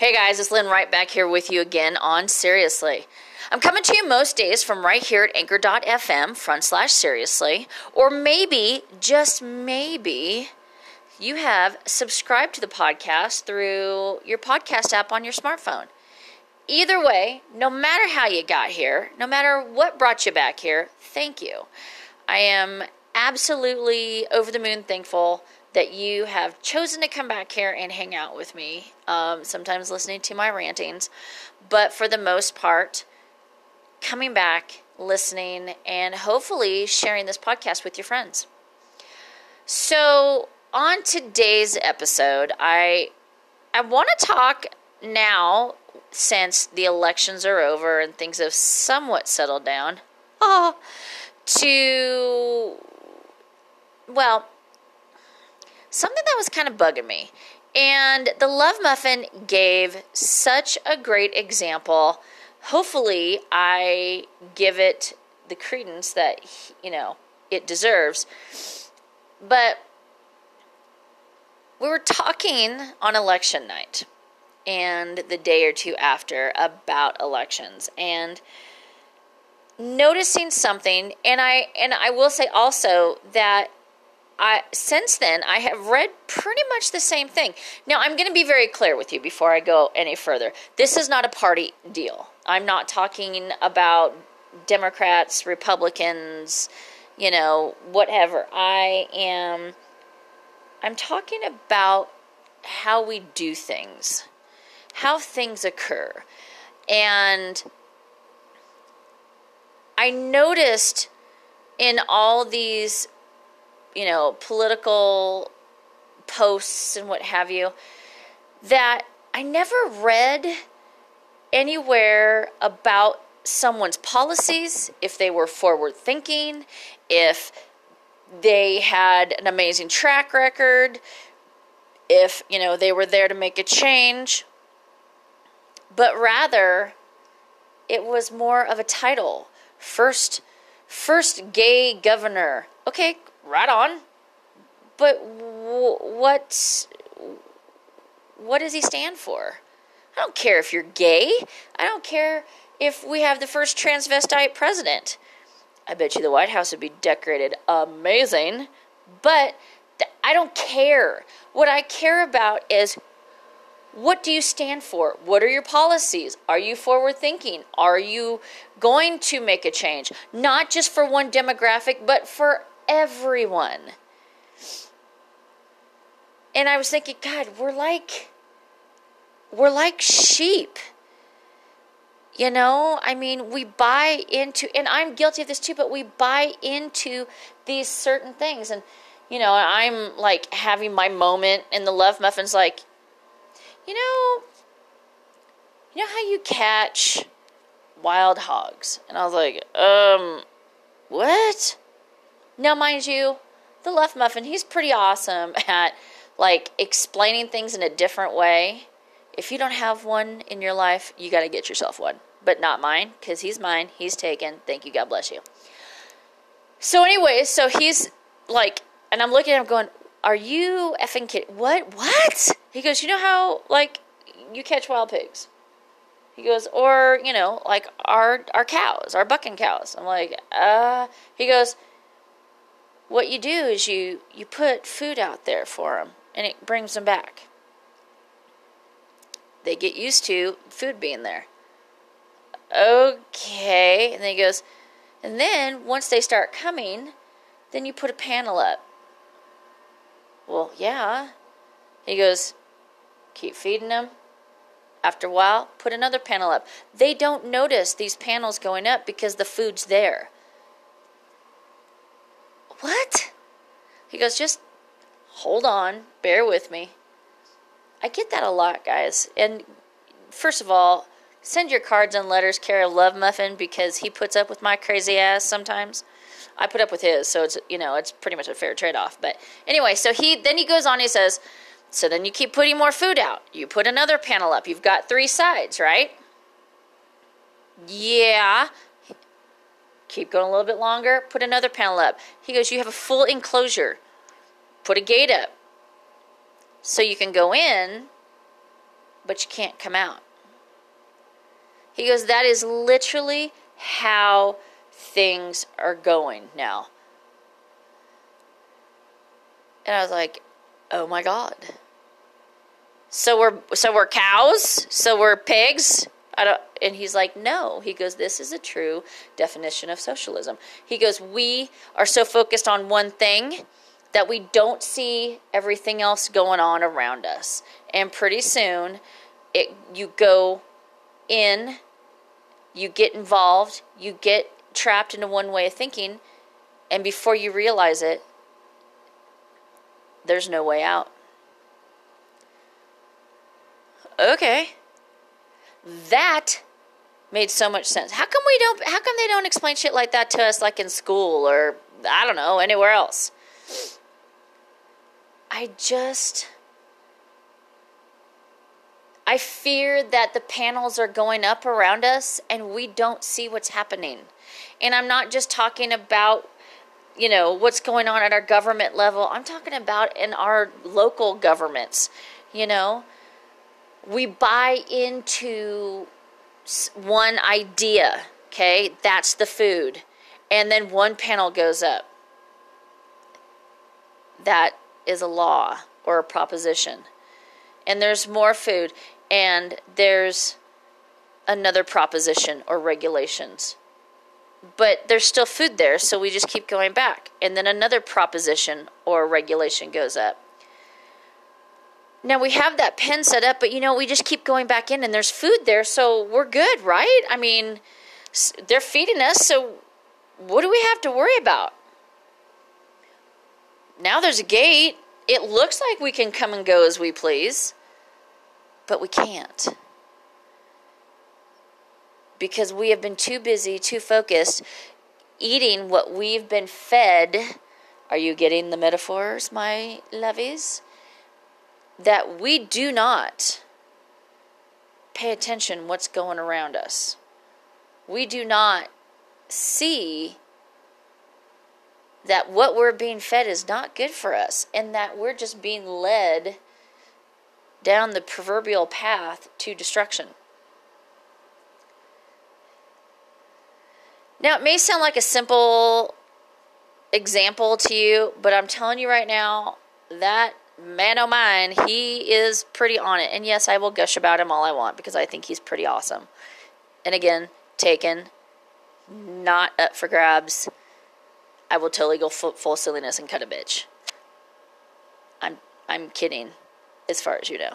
Hey guys, it's Lynn right back here with you again on Seriously. I'm coming to you most days from right here at anchor.fm front slash seriously, or maybe, just maybe, you have subscribed to the podcast through your podcast app on your smartphone. Either way, no matter how you got here, no matter what brought you back here, thank you. I am absolutely over the moon thankful that you have chosen to come back here and hang out with me, um, sometimes listening to my rantings, but for the most part, coming back, listening, and hopefully sharing this podcast with your friends. So, on today's episode, I I want to talk now since the elections are over and things have somewhat settled down. Oh, to well, something that was kind of bugging me. And the Love Muffin gave such a great example. Hopefully, I give it the credence that, you know, it deserves. But we were talking on election night and the day or two after about elections and noticing something and I and I will say also that I since then I have read pretty much the same thing. Now I'm going to be very clear with you before I go any further. This is not a party deal. I'm not talking about Democrats, Republicans, you know, whatever. I am I'm talking about how we do things. How things occur. And I noticed in all these you know, political posts and what have you, that I never read anywhere about someone's policies, if they were forward thinking, if they had an amazing track record, if, you know, they were there to make a change, but rather it was more of a title. First first gay governor. Okay, right on. But w- what what does he stand for? I don't care if you're gay. I don't care if we have the first transvestite president. I bet you the White House would be decorated amazing, but th- I don't care. What I care about is what do you stand for? What are your policies? Are you forward thinking? Are you going to make a change? Not just for one demographic, but for everyone. And I was thinking, God, we're like we're like sheep. You know, I mean, we buy into, and I'm guilty of this too, but we buy into these certain things. And, you know, I'm like having my moment, and the Love Muffin's like, you know, you know how you catch wild hogs? And I was like, um, what? Now, mind you, the Love Muffin, he's pretty awesome at like explaining things in a different way. If you don't have one in your life, you got to get yourself one. But not mine, because he's mine. He's taken. Thank you. God bless you. So, anyway, so he's like, and I'm looking at him going, Are you effing kidding? What? What? He goes, You know how, like, you catch wild pigs? He goes, Or, you know, like our, our cows, our bucking cows. I'm like, Uh, he goes, what you do is you you put food out there for them and it brings them back. They get used to food being there. Okay and then he goes and then once they start coming then you put a panel up. Well yeah. He goes keep feeding them after a while put another panel up. They don't notice these panels going up because the food's there what? He goes, Just hold on, bear with me. I get that a lot, guys. And first of all, send your cards and letters care of Love Muffin because he puts up with my crazy ass sometimes. I put up with his, so it's you know it's pretty much a fair trade off. But anyway, so he then he goes on. He says, "So then you keep putting more food out. You put another panel up. You've got three sides, right? Yeah. Keep going a little bit longer, put another panel up. He goes, You have a full enclosure. Put a gate up. So you can go in but you can't come out. He goes, That is literally how things are going now. And I was like, Oh my God. So we're so we're cows? So we're pigs? I don't and he's like, No. He goes, This is a true definition of socialism. He goes, We are so focused on one thing that we don't see everything else going on around us. And pretty soon it you go in, you get involved, you get trapped into one way of thinking, and before you realize it, there's no way out. Okay. That made so much sense. How come we don't how come they don't explain shit like that to us like in school or I don't know, anywhere else? I just I fear that the panels are going up around us and we don't see what's happening. And I'm not just talking about, you know, what's going on at our government level. I'm talking about in our local governments, you know. We buy into one idea, okay? That's the food. And then one panel goes up. That is a law or a proposition. And there's more food and there's another proposition or regulations. But there's still food there, so we just keep going back. And then another proposition or regulation goes up. Now we have that pen set up, but you know, we just keep going back in and there's food there, so we're good, right? I mean, they're feeding us, so what do we have to worry about? Now there's a gate. It looks like we can come and go as we please but we can't. Because we have been too busy, too focused, eating what we've been fed. Are you getting the metaphors, my lovies? That we do not pay attention what's going around us. We do not see that what we're being fed is not good for us and that we're just being led down the proverbial path to destruction. Now, it may sound like a simple example to you, but I'm telling you right now, that man oh mine, he is pretty on it. And yes, I will gush about him all I want because I think he's pretty awesome. And again, taken, not up for grabs. I will totally go full, full silliness and cut a bitch. I'm I'm kidding as far as you know.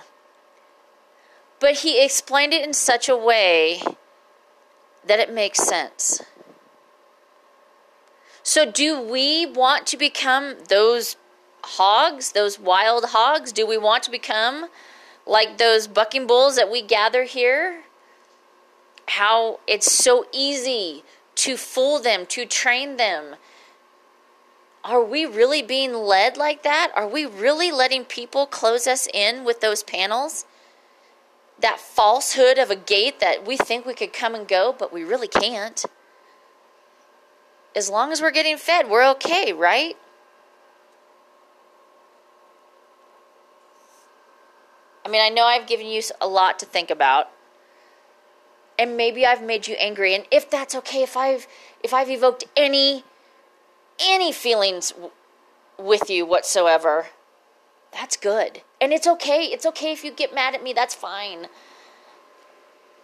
But he explained it in such a way that it makes sense. So, do we want to become those hogs, those wild hogs? Do we want to become like those bucking bulls that we gather here? How it's so easy to fool them, to train them, are we really being led like that? Are we really letting people close us in with those panels? That falsehood of a gate that we think we could come and go, but we really can't. As long as we're getting fed, we're okay, right? I mean, I know I've given you a lot to think about. And maybe I've made you angry. And if that's okay, if I've if I've evoked any any feelings w- with you whatsoever, that's good. And it's okay. It's okay if you get mad at me. That's fine.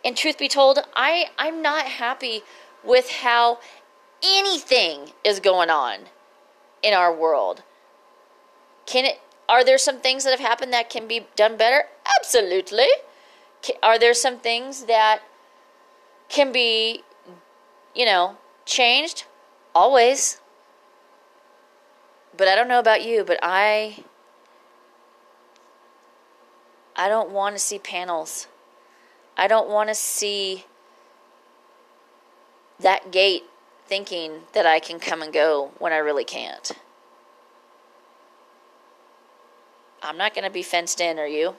And truth be told, I I'm not happy with how anything is going on in our world. Can it are there some things that have happened that can be done better? Absolutely. Are there some things that can be you know, changed? Always. But I don't know about you, but I I don't want to see panels. I don't want to see that gate thinking that I can come and go when I really can't. I'm not going to be fenced in, are you?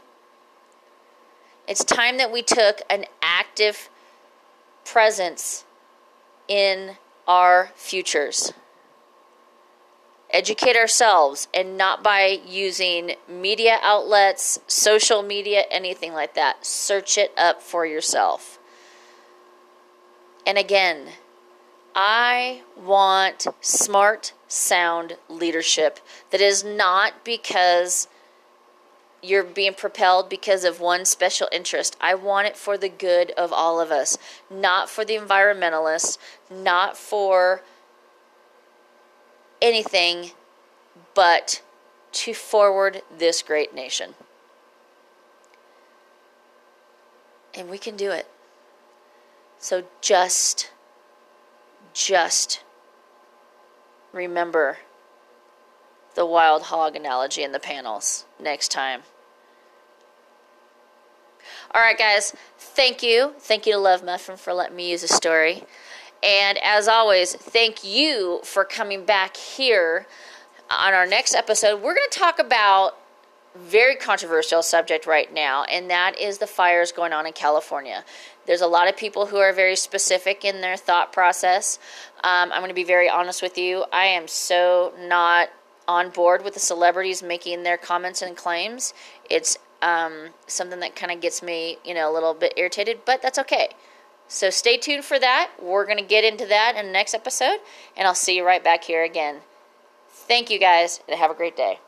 It's time that we took an active presence in our futures educate ourselves and not by using media outlets, social media, anything like that. Search it up for yourself. And again, I want smart, sound leadership that is not because you're being propelled because of one special interest. I want it for the good of all of us, not for the environmentalists, not for anything but to forward this great nation. And we can do it. So just, just remember the wild hog analogy in the panels next time. All right, guys, thank you. Thank you to Love Muffin for letting me use a story. And as always, thank you for coming back here on our next episode. We're going to talk about very controversial subject right now, and that is the fires going on in California. There's a lot of people who are very specific in their thought process. Um, I'm going to be very honest with you. I am so not on board with the celebrities making their comments and claims. It's um, something that kind of gets me, you know, a little bit irritated, but that's okay. So stay tuned for that. We're going to get into that in the next episode, and I'll see you right back here again. Thank you guys, and have a great day.